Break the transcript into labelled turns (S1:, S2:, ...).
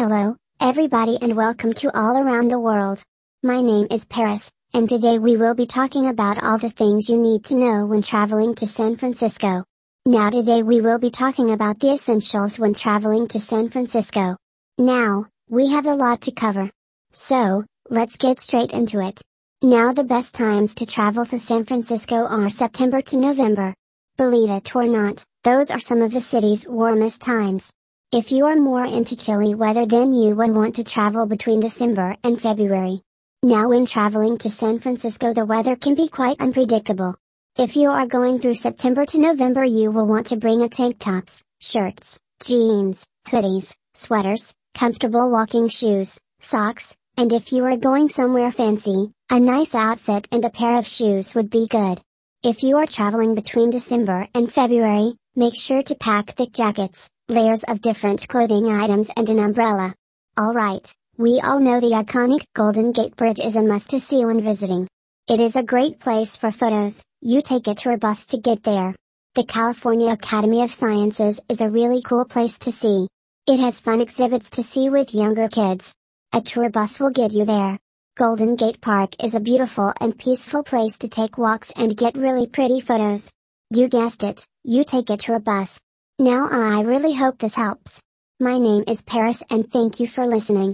S1: Hello, everybody and welcome to All Around the World. My name is Paris, and today we will be talking about all the things you need to know when traveling to San Francisco. Now today we will be talking about the essentials when traveling to San Francisco. Now, we have a lot to cover. So, let's get straight into it. Now the best times to travel to San Francisco are September to November. Believe it or not, those are some of the city's warmest times. If you are more into chilly weather then you would want to travel between December and February. Now when traveling to San Francisco the weather can be quite unpredictable. If you are going through September to November you will want to bring a tank tops, shirts, jeans, hoodies, sweaters, comfortable walking shoes, socks, and if you are going somewhere fancy, a nice outfit and a pair of shoes would be good. If you are traveling between December and February, make sure to pack thick jackets, layers of different clothing items and an umbrella. Alright, we all know the iconic Golden Gate Bridge is a must to see when visiting. It is a great place for photos, you take a tour bus to get there. The California Academy of Sciences is a really cool place to see. It has fun exhibits to see with younger kids. A tour bus will get you there. Golden Gate Park is a beautiful and peaceful place to take walks and get really pretty photos. You guessed it, you take a tour bus. Now I really hope this helps. My name is Paris and thank you for listening.